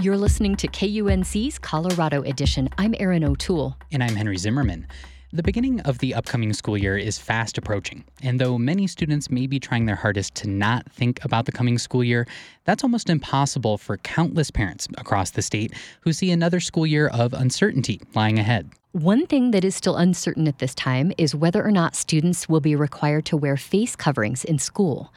You're listening to KUNC's Colorado Edition. I'm Erin O'Toole. And I'm Henry Zimmerman. The beginning of the upcoming school year is fast approaching, and though many students may be trying their hardest to not think about the coming school year, that's almost impossible for countless parents across the state who see another school year of uncertainty lying ahead. One thing that is still uncertain at this time is whether or not students will be required to wear face coverings in school.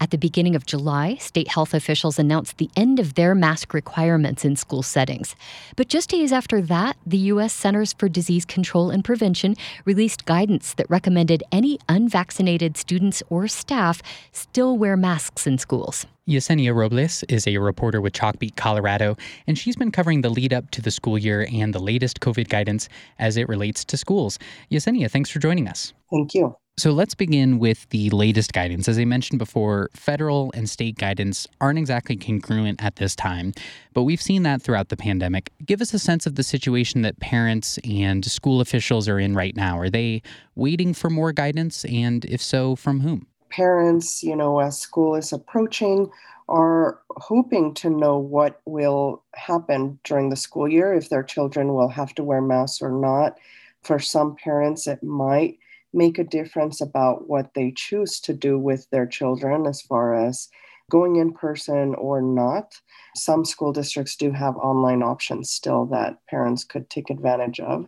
At the beginning of July, state health officials announced the end of their mask requirements in school settings. But just days after that, the U.S. Centers for Disease Control and Prevention released guidance that recommended any unvaccinated students or staff still wear masks in schools. Yesenia Robles is a reporter with Chalkbeat Colorado, and she's been covering the lead up to the school year and the latest COVID guidance as it relates to schools. Yesenia, thanks for joining us. Thank you. So let's begin with the latest guidance. As I mentioned before, federal and state guidance aren't exactly congruent at this time, but we've seen that throughout the pandemic. Give us a sense of the situation that parents and school officials are in right now. Are they waiting for more guidance? And if so, from whom? Parents, you know, as school is approaching, are hoping to know what will happen during the school year, if their children will have to wear masks or not. For some parents, it might make a difference about what they choose to do with their children as far as going in person or not. Some school districts do have online options still that parents could take advantage of.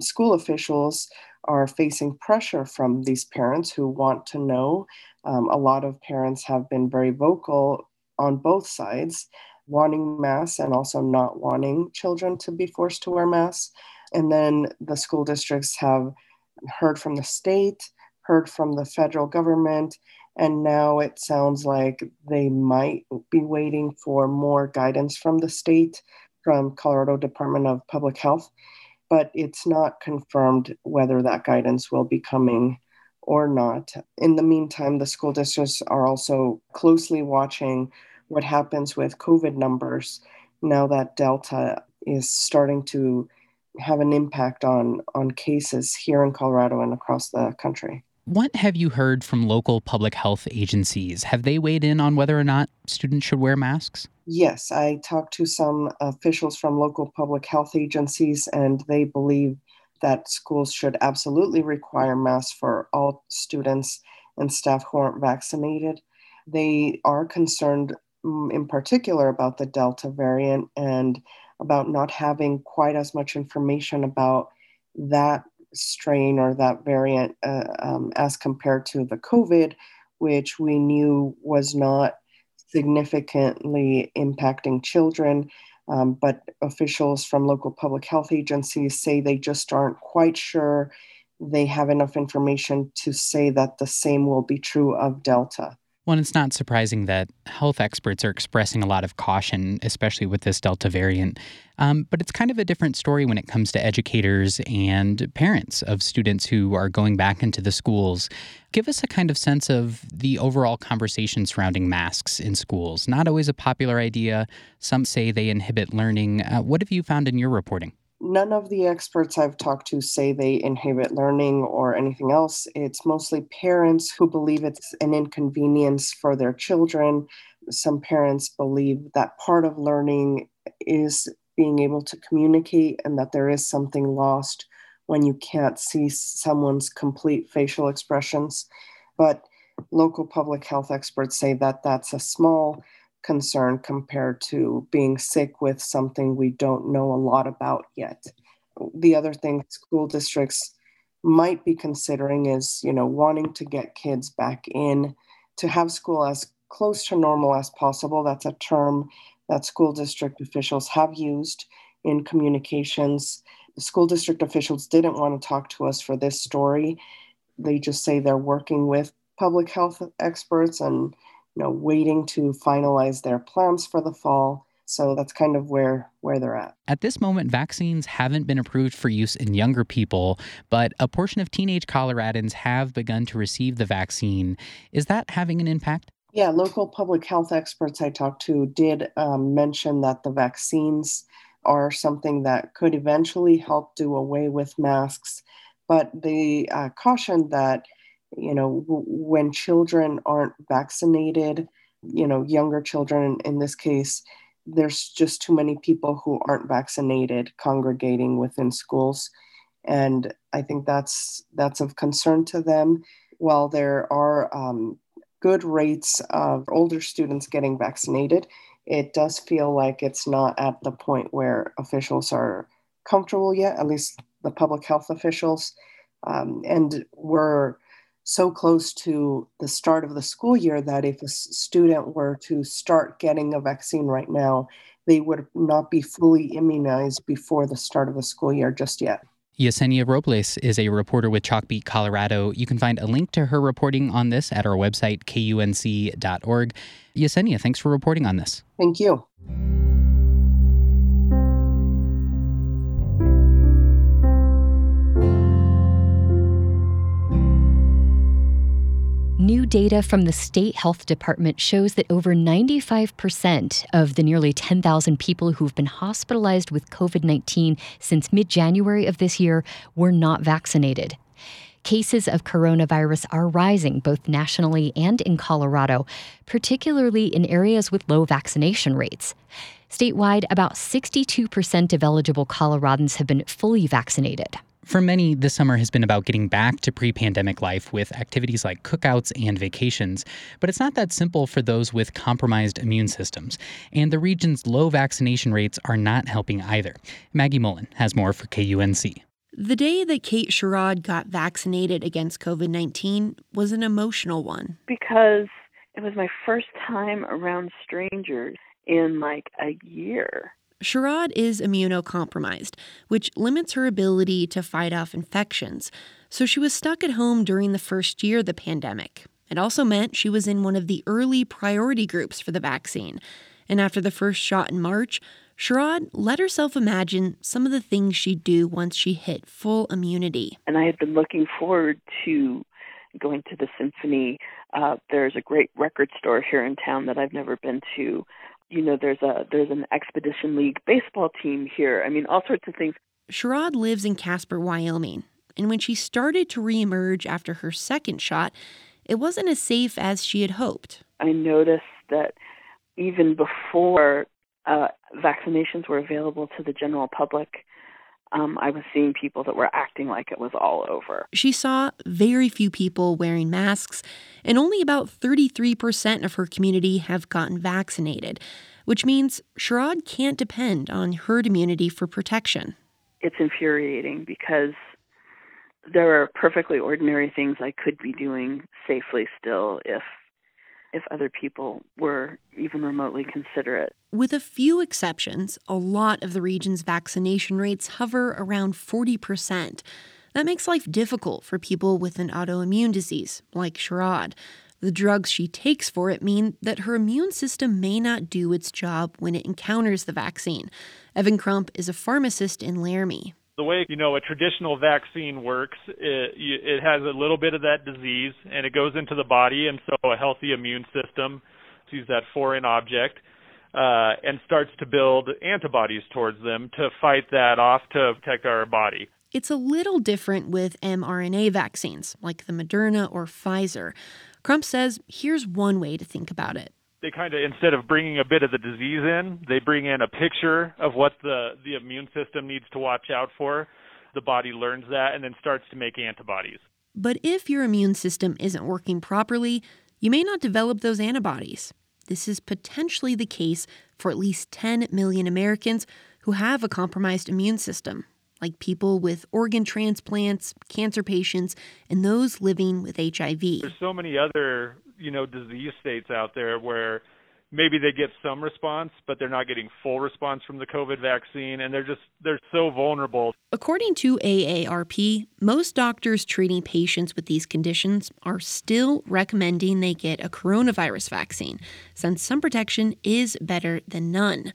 School officials are facing pressure from these parents who want to know. Um, a lot of parents have been very vocal on both sides, wanting masks and also not wanting children to be forced to wear masks. And then the school districts have heard from the state, heard from the federal government, and now it sounds like they might be waiting for more guidance from the state, from Colorado Department of Public Health. But it's not confirmed whether that guidance will be coming or not. In the meantime, the school districts are also closely watching what happens with COVID numbers now that Delta is starting to have an impact on on cases here in Colorado and across the country. What have you heard from local public health agencies? Have they weighed in on whether or not students should wear masks? Yes, I talked to some officials from local public health agencies, and they believe that schools should absolutely require masks for all students and staff who aren't vaccinated. They are concerned, mm, in particular, about the Delta variant and about not having quite as much information about that strain or that variant uh, um, as compared to the COVID, which we knew was not significantly impacting children. Um, but officials from local public health agencies say they just aren't quite sure they have enough information to say that the same will be true of Delta. Well, it's not surprising that health experts are expressing a lot of caution, especially with this Delta variant. Um, but it's kind of a different story when it comes to educators and parents of students who are going back into the schools. Give us a kind of sense of the overall conversation surrounding masks in schools. Not always a popular idea. Some say they inhibit learning. Uh, what have you found in your reporting? None of the experts I've talked to say they inhibit learning or anything else. It's mostly parents who believe it's an inconvenience for their children. Some parents believe that part of learning is being able to communicate and that there is something lost when you can't see someone's complete facial expressions. But local public health experts say that that's a small concern compared to being sick with something we don't know a lot about yet. The other thing school districts might be considering is, you know, wanting to get kids back in to have school as close to normal as possible. That's a term that school district officials have used in communications. The school district officials didn't want to talk to us for this story. They just say they're working with public health experts and you know, waiting to finalize their plans for the fall. So that's kind of where where they're at. At this moment, vaccines haven't been approved for use in younger people, but a portion of teenage Coloradans have begun to receive the vaccine. Is that having an impact? Yeah, local public health experts I talked to did um, mention that the vaccines are something that could eventually help do away with masks, but they uh, cautioned that you know, when children aren't vaccinated, you know, younger children in this case, there's just too many people who aren't vaccinated congregating within schools. And I think that's that's of concern to them. While there are um, good rates of older students getting vaccinated, it does feel like it's not at the point where officials are comfortable yet, at least the public health officials. Um, and we're so close to the start of the school year that if a student were to start getting a vaccine right now, they would not be fully immunized before the start of the school year just yet. Yesenia Robles is a reporter with Chalkbeat Colorado. You can find a link to her reporting on this at our website, kunc.org. Yesenia, thanks for reporting on this. Thank you. New data from the state health department shows that over 95% of the nearly 10,000 people who've been hospitalized with COVID 19 since mid January of this year were not vaccinated. Cases of coronavirus are rising both nationally and in Colorado, particularly in areas with low vaccination rates. Statewide, about 62% of eligible Coloradans have been fully vaccinated. For many, this summer has been about getting back to pre pandemic life with activities like cookouts and vacations. But it's not that simple for those with compromised immune systems. And the region's low vaccination rates are not helping either. Maggie Mullen has more for KUNC. The day that Kate Sherrod got vaccinated against COVID 19 was an emotional one. Because it was my first time around strangers in like a year. Sherrod is immunocompromised, which limits her ability to fight off infections. So she was stuck at home during the first year of the pandemic. It also meant she was in one of the early priority groups for the vaccine. And after the first shot in March, Sherrod let herself imagine some of the things she'd do once she hit full immunity. And I had been looking forward to going to the symphony. Uh, there's a great record store here in town that I've never been to you know there's a there's an expedition league baseball team here. I mean all sorts of things. Sherrod lives in casper wyoming and when she started to reemerge after her second shot it wasn't as safe as she had hoped. I noticed that even before uh, vaccinations were available to the general public um, I was seeing people that were acting like it was all over. She saw very few people wearing masks, and only about 33% of her community have gotten vaccinated, which means Sherrod can't depend on herd immunity for protection. It's infuriating because there are perfectly ordinary things I could be doing safely still if if other people were even remotely considerate. With a few exceptions, a lot of the region's vaccination rates hover around 40%. That makes life difficult for people with an autoimmune disease, like Sherrod. The drugs she takes for it mean that her immune system may not do its job when it encounters the vaccine. Evan Crump is a pharmacist in Laramie the way you know a traditional vaccine works, it, it has a little bit of that disease and it goes into the body, and so a healthy immune system sees that foreign object uh, and starts to build antibodies towards them to fight that off to protect our body. It's a little different with mRNA vaccines like the Moderna or Pfizer. Crump says here's one way to think about it they kind of instead of bringing a bit of the disease in, they bring in a picture of what the the immune system needs to watch out for. The body learns that and then starts to make antibodies. But if your immune system isn't working properly, you may not develop those antibodies. This is potentially the case for at least 10 million Americans who have a compromised immune system, like people with organ transplants, cancer patients, and those living with HIV. There's so many other you know disease states out there where maybe they get some response but they're not getting full response from the covid vaccine and they're just they're so vulnerable according to AARP most doctors treating patients with these conditions are still recommending they get a coronavirus vaccine since some protection is better than none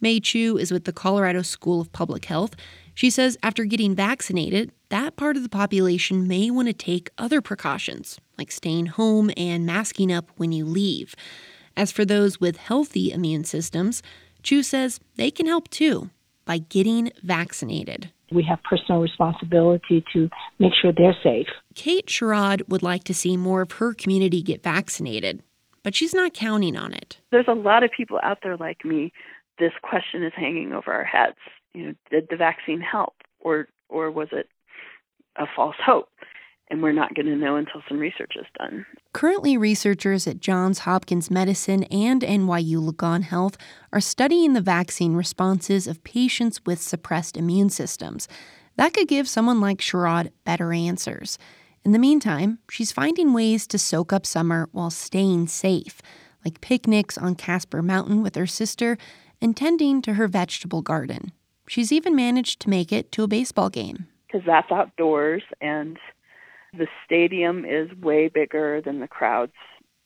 May Chu is with the Colorado School of Public Health. She says after getting vaccinated, that part of the population may want to take other precautions, like staying home and masking up when you leave. As for those with healthy immune systems, Chu says they can help too by getting vaccinated. We have personal responsibility to make sure they're safe. Kate Sherrod would like to see more of her community get vaccinated, but she's not counting on it. There's a lot of people out there like me this question is hanging over our heads. You know, did the vaccine help, or or was it a false hope? And we're not going to know until some research is done. Currently, researchers at Johns Hopkins Medicine and NYU Langone Health are studying the vaccine responses of patients with suppressed immune systems. That could give someone like Sherrod better answers. In the meantime, she's finding ways to soak up summer while staying safe, like picnics on Casper Mountain with her sister and tending to her vegetable garden. She's even managed to make it to a baseball game. Because that's outdoors and the stadium is way bigger than the crowds.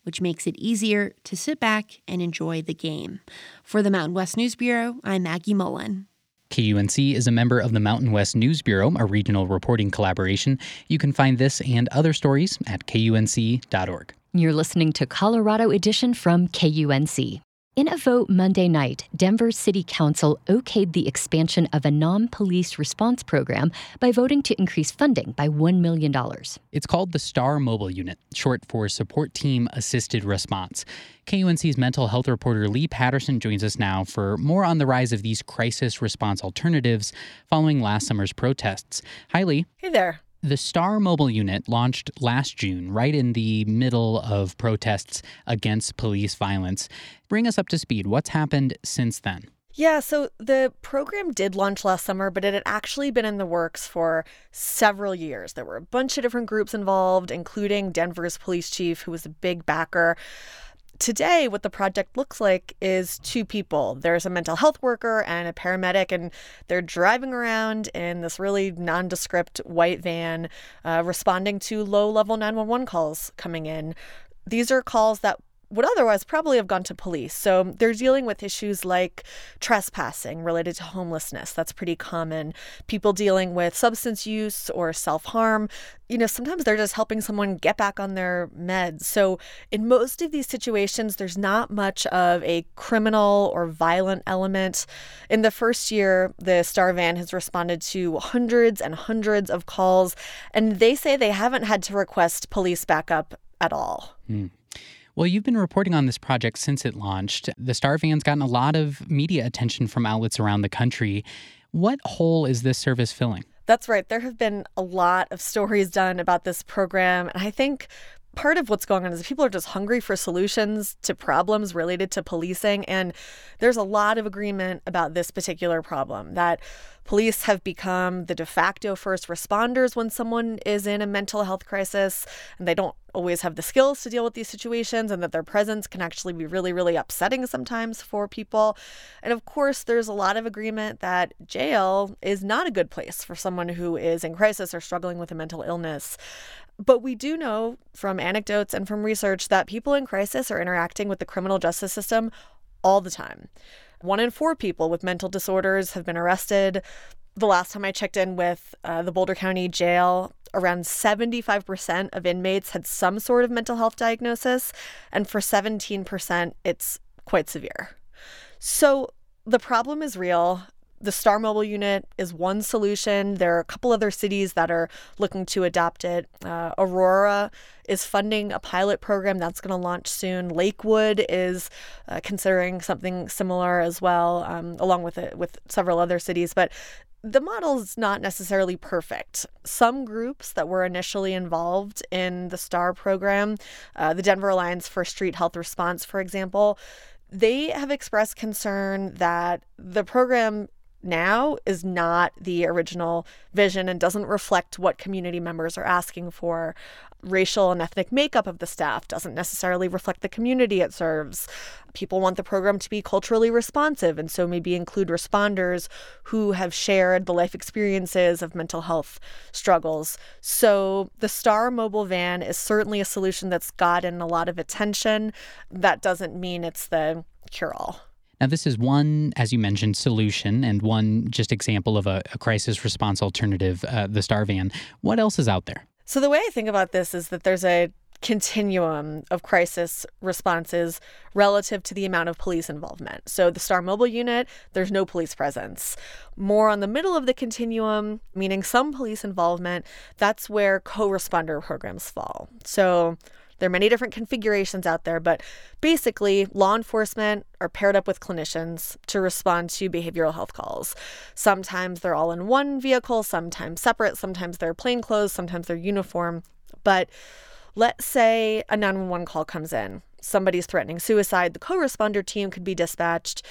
Which makes it easier to sit back and enjoy the game. For the Mountain West News Bureau, I'm Maggie Mullen. KUNC is a member of the Mountain West News Bureau, a regional reporting collaboration. You can find this and other stories at kunc.org. You're listening to Colorado Edition from KUNC. In a vote Monday night, Denver City Council okayed the expansion of a non police response program by voting to increase funding by $1 million. It's called the STAR Mobile Unit, short for Support Team Assisted Response. KUNC's mental health reporter Leigh Paterson joins us now for more on the rise of these crisis response alternatives following last summer's protests. Hi, Leigh. Hey there. The STAR mobile unit launched last June, right in the middle of protests against police violence. Bring us up to speed. What's happened since then? Yeah, so the program did launch last summer, but it had actually been in the works for several years. There were a bunch of different groups involved, including Denver's police chief, who was a big backer today, what the project looks like is two people. There's a mental health worker and a paramedic, and they're driving around in this really nondescript white van, uh, responding to low level 911 calls coming in. These are calls that would otherwise probably have gone to police. So they're dealing with issues like trespassing related to homelessness. That's pretty common. People dealing with substance use or self harm. You know, sometimes they're just helping someone get back on their meds. So in most of these situations, there's not much of a criminal or violent element. In the first year, the Star Van has responded to hundreds and hundreds of calls, and they say they haven't had to request police backup at all. Mm. Well, you've been reporting on this project since it launched. The Star Van's gotten a lot of media attention from outlets around the country. What hole is this service filling? That's right. There have been a lot of stories done about this program. And I think part of what's going on is people are just hungry for solutions to problems related to policing. And there's a lot of agreement about this particular problem that police have become the de facto first responders when someone is in a mental health crisis and they don't always have the skills to deal with these situations and that their presence can actually be really, really upsetting sometimes for people. And of course, there's a lot of agreement that jail is not a good place for someone who is in crisis or struggling with a mental illness. But we do know from anecdotes and from research that people in crisis are interacting with the criminal justice system all the time. One in four people with mental disorders have been arrested. The last time I checked in with uh, the Boulder County Jail, around 75% of inmates had some sort of mental health diagnosis, and for 17%, it's quite severe. So the problem is real the Star Mobile unit is one solution. There are a couple other cities that are looking to adopt it. Uh, Aurora is funding a pilot program that's going to launch soon. Lakewood is uh, considering something similar as well, um, along with it with several other cities. But the model is not necessarily perfect. Some groups that were initially involved in the STAR program, uh, the Denver Alliance for Street Health Response, for example, they have expressed concern that the program now is not the original vision and doesn't reflect what community members are asking for. Racial and ethnic makeup of the staff doesn't necessarily reflect the community it serves. People want the program to be culturally responsive, and so maybe include responders who have shared the life experiences of mental health struggles. So, the Star mobile van is certainly a solution that's gotten a lot of attention. That doesn't mean it's the cure all. Now, this is one, as you mentioned, solution and one just example of a, a crisis response alternative, uh, the Star Van. What else is out there? So, the way I think about this is that there's a continuum of crisis responses relative to the amount of police involvement. So, the Star Mobile unit, there's no police presence. More on the middle of the continuum, meaning some police involvement, that's where co responder programs fall. So, There are many different configurations out there, but basically, law enforcement are paired up with clinicians to respond to behavioral health calls. Sometimes they're all in one vehicle, sometimes separate, sometimes they're plainclothes, sometimes they're uniform. But let's say a 911 call comes in somebody's threatening suicide, the co responder team could be dispatched.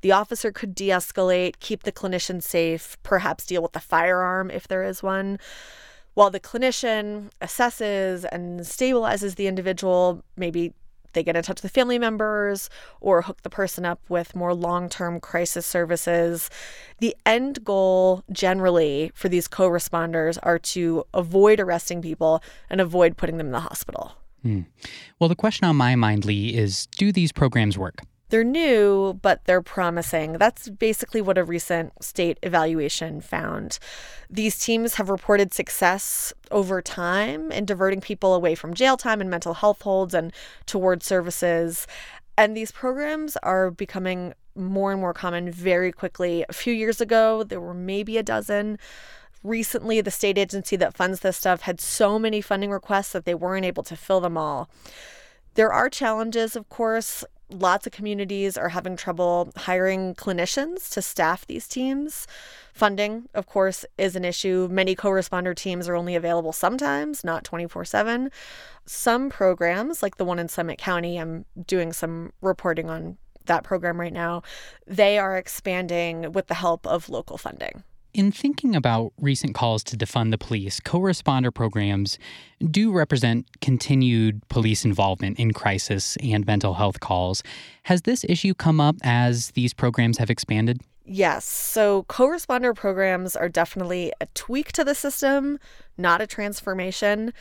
The officer could de escalate, keep the clinician safe, perhaps deal with the firearm if there is one. While the clinician assesses and stabilizes the individual, maybe they get in touch with family members or hook the person up with more long term crisis services. The end goal, generally, for these co responders are to avoid arresting people and avoid putting them in the hospital. Mm. Well, the question on my mind, Leigh, is do these programs work? They're new, but they're promising. That's basically what a recent state evaluation found. These teams have reported success over time in diverting people away from jail time and mental health holds and towards services. And these programs are becoming more and more common very quickly. A few years ago, there were maybe a dozen recently the state agency that funds this stuff had so many funding requests that they weren't able to fill them all. There are challenges, of course. Lots of communities are having trouble hiring clinicians to staff these teams. Funding, of course, is an issue. Many co responder teams are only available sometimes, not 24 7. Some programs, like the one in Summit County, I'm doing some reporting on that program right now, they are expanding with the help of local funding. In thinking about recent calls to defund the police, co responder programs do represent continued police involvement in crisis and mental health calls. Has this issue come up as these programs have expanded? Yes. So co responder programs are definitely a tweak to the system, not a transformation.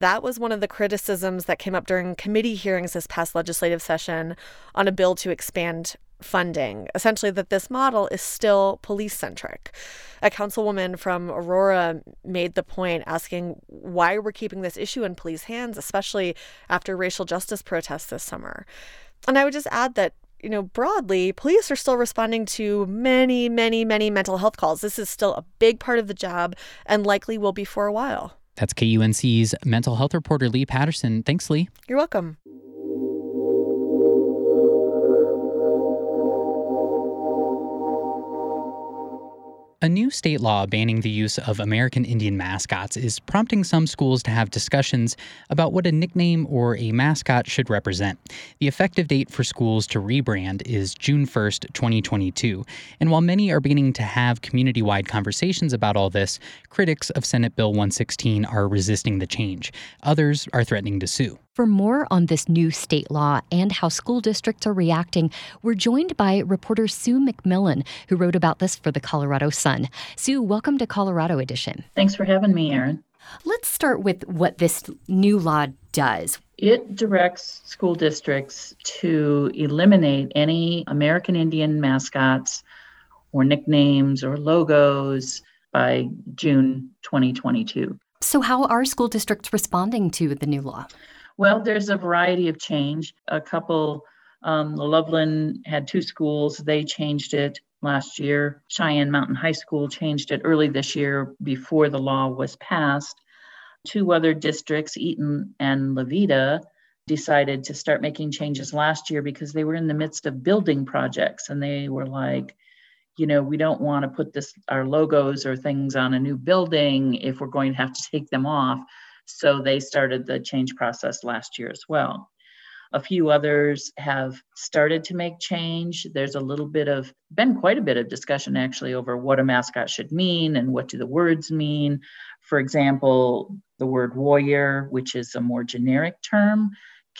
That was one of the criticisms that came up during committee hearings this past legislative session on a bill to expand funding, essentially, that this model is still police centric. A councilwoman from Aurora made the point asking why we're keeping this issue in police hands, especially after racial justice protests this summer. And I would just add that you know, broadly, police are still responding to many, many, many mental health calls. This is still a big part of the job and likely will be for a while. That's KUNC's mental health reporter Leigh Paterson. Thanks, Leigh. You're welcome. A new state law banning the use of American Indian mascots is prompting some schools to have discussions about what a nickname or a mascot should represent. The effective date for schools to rebrand is June 1st, 2022. And while many are beginning to have community wide conversations about all this, critics of Senate Bill 116 are resisting the change. Others are threatening to sue. For more on this new state law and how school districts are reacting, we're joined by reporter Sue McMillin, who wrote about this for the Colorado Sun. Sue, welcome to Colorado Edition. Thanks for having me, Erin. Let's start with what this new law does. It directs school districts to eliminate any American Indian mascots or nicknames or logos by June 2022. So, how are school districts responding to the new law? Well, there's a variety of change. A couple, um, Loveland had two schools, they changed it last year. Cheyenne Mountain High School changed it early this year before the law was passed. Two other districts, Eaton and La Veta, decided to start making changes last year because they were in the midst of building projects and they were like, you know, we don't want to put this our logos or things on a new building if we're going to have to take them off. So they started the change process last year as well. A few others have started to make change. There's a little bit of, been quite a bit of discussion actually over what a mascot should mean and what do the words mean. For example, the word warrior, which is a more generic term,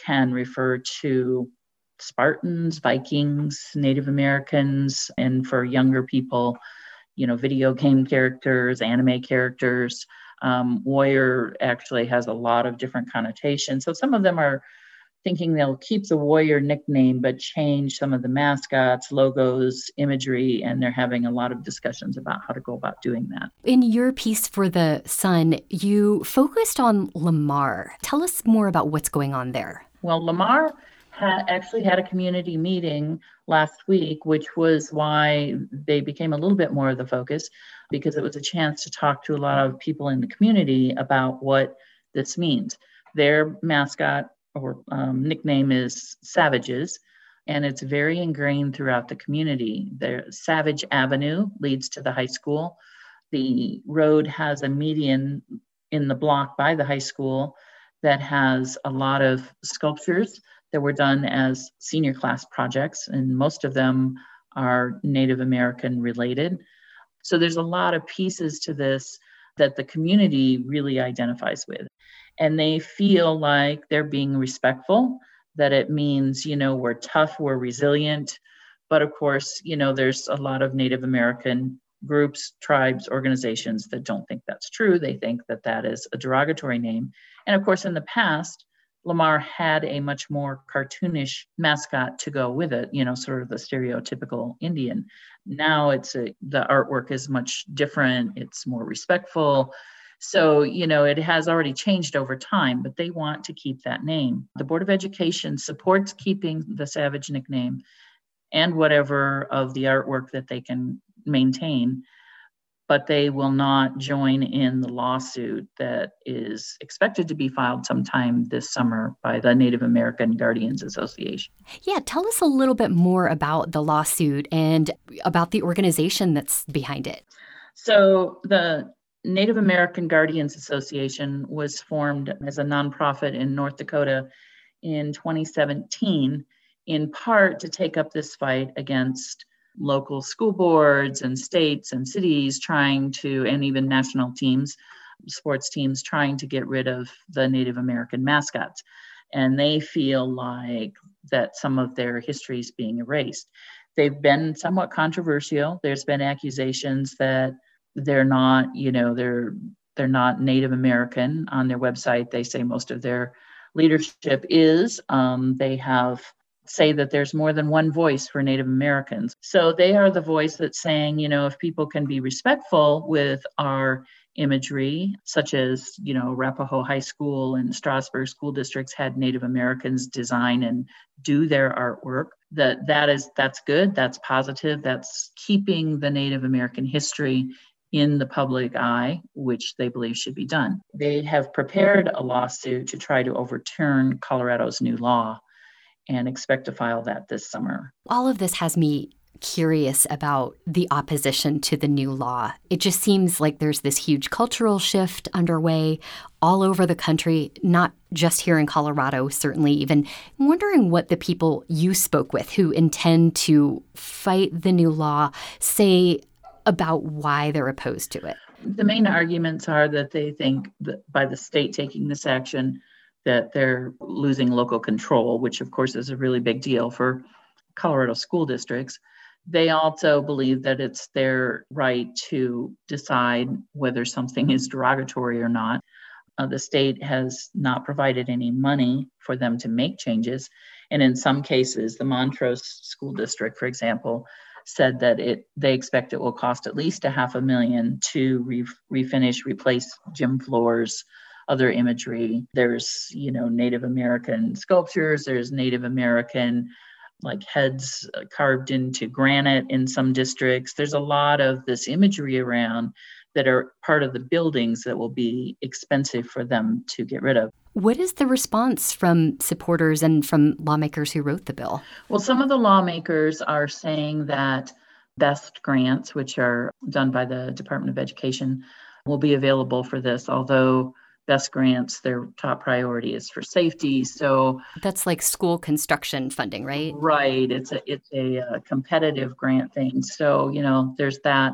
can refer to Spartans, Vikings, Native Americans, and for younger people, you know, video game characters, anime characters. Um, warrior actually has a lot of different connotations. So some of them are thinking they'll keep the warrior nickname but change some of the mascots, logos, imagery, and they're having a lot of discussions about how to go about doing that. In your piece for The Sun, you focused on Lamar. Tell us more about what's going on there. Well, Lamar actually had a community meeting last week, which was why they became a little bit more of the focus because it was a chance to talk to a lot of people in the community about what this means. Their mascot or um, nickname is Savages, and it's very ingrained throughout the community. The Savage Avenue leads to the high school. The road has a median in the block by the high school that has a lot of sculptures that were done as senior class projects, and most of them are Native American related. So there's a lot of pieces to this that the community really identifies with. And they feel like they're being respectful, that it means, you know, we're tough, we're resilient. But of course, you know, there's a lot of Native American groups, tribes, organizations that don't think that's true. They think that that is a derogatory name. And of course, in the past, Lamar had a much more cartoonish mascot to go with it, you know, sort of the stereotypical Indian. Now it's a, the artwork is much different, it's more respectful. So, you know, it has already changed over time, but they want to keep that name. The Board of Education supports keeping the Savage nickname and whatever of the artwork that they can maintain but they will not join in the lawsuit that is expected to be filed sometime this summer by the Native American Guardians Association. Yeah, tell us a little bit more about the lawsuit and about the organization that's behind it. So, the Native American Guardians Association was formed as a nonprofit in North Dakota in 2017, in part to take up this fight against local school boards and states and cities trying to, and even national teams, sports teams trying to get rid of the Native American mascots. And they feel like that some of their history is being erased. They've been somewhat controversial. There's been accusations that they're not, you know, they're they're not Native American. On their website, they say most of their leadership is. Um, they have say that there's more than one voice for Native Americans. So they are the voice that's saying, you know, if people can be respectful with our imagery, such as, you know, Arapahoe High School and Strasburg school districts had Native Americans design and do their artwork, that that is that's good, that's positive, that's keeping the Native American history in the public eye, which they believe should be done. They have prepared a lawsuit to try to overturn Colorado's new law and expect to file that this summer. All of this has me curious about the opposition to the new law. It just seems like there's this huge cultural shift underway all over the country, not just here in Colorado, certainly, even wondering what the people you spoke with who intend to fight the new law say about why they're opposed to it. The main arguments are that they think that by the state taking this action, that they're losing local control, which of course is a really big deal for Colorado school districts. They also believe that it's their right to decide whether something is derogatory or not. Uh, the state has not provided any money for them to make changes. And in some cases, the Montrose School District, for example, said that it they expect it will cost at least a half a million to re- refinish, replace gym floors, other imagery. There's, you know, Native American sculptures, there's Native American like heads uh, carved into granite in some districts. There's a lot of this imagery around that are part of the buildings that will be expensive for them to get rid of. What is the response from supporters and from lawmakers who wrote the bill? Well, some of the lawmakers are saying that BEST grants, which are done by the Department of Education, will be available for this, although best grants their top priority is for safety. So that's like school construction funding right? Right. It's a it's a, a uh, competitive grant thing. So you know there's that.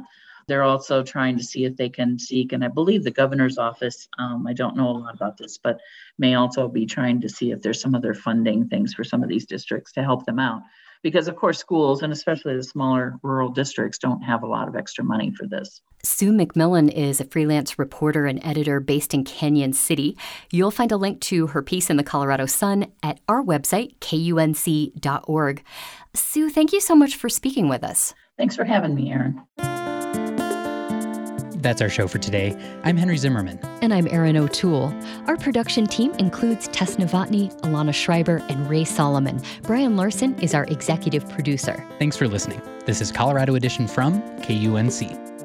They're also trying to see if they can seek and i believe the governor's office um, i don't know a lot about this but may also be trying to see if there's some other funding things for some of these districts to help them out because of course schools and especially the smaller rural districts don't have a lot of extra money for this. Sue McMillin is a freelance reporter and editor based in Cañon City. You'll find a link to her piece in the Colorado Sun at our website, kunc.org. Sue, thank you so much for speaking with us. Thanks for having me, Erin. That's our show for today. I'm Henry Zimmerman. And I'm Erin O'Toole. Our production team includes Tess Novotny, Alana Schreiber, and Ray Solomon. Brian Larson is our executive producer. Thanks for listening. This is Colorado Edition from KUNC.